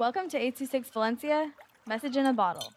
Welcome to 826 Valencia, message in a bottle.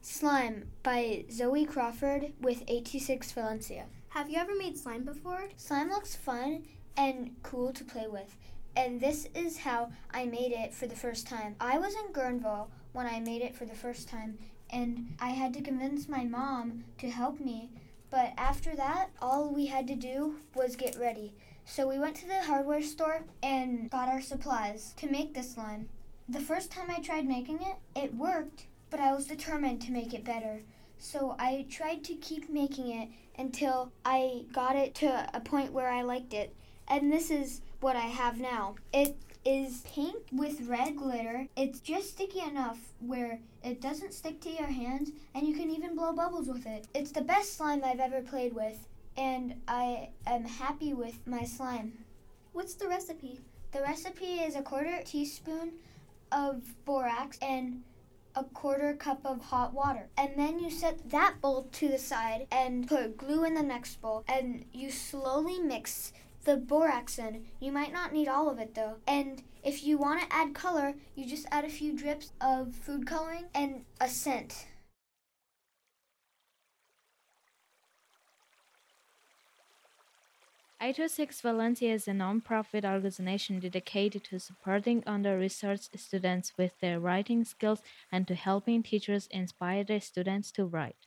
Slime by Zoe Crawford with 826 Valencia. Have you ever made slime before? Slime looks fun and cool to play with, and this is how I made it for the first time. I was in Guerneville when I made it for the first time, and I had to convince my mom to help me. But after that, all we had to do was get ready. So we went to the hardware store and got our supplies to make this slime. The first time I tried making it, it worked, but I was determined to make it better. So I tried to keep making it until I got it to a point where I liked it. And this is what I have now. It is pink with red glitter. It's just sticky enough where it doesn't stick to your hands and you can even blow bubbles with it. It's the best slime I've ever played with and I am happy with my slime. What's the recipe? The recipe is a quarter teaspoon of borax and a quarter cup of hot water. And then you set that bowl to the side and put glue in the next bowl. And you slowly mix the borax in. You might not need all of it though. And if you want to add color, you just add a few drips of food coloring and a scent. Ito Six Valencia is a non-profit organization dedicated to supporting under-researched students with their writing skills and to helping teachers inspire their students to write.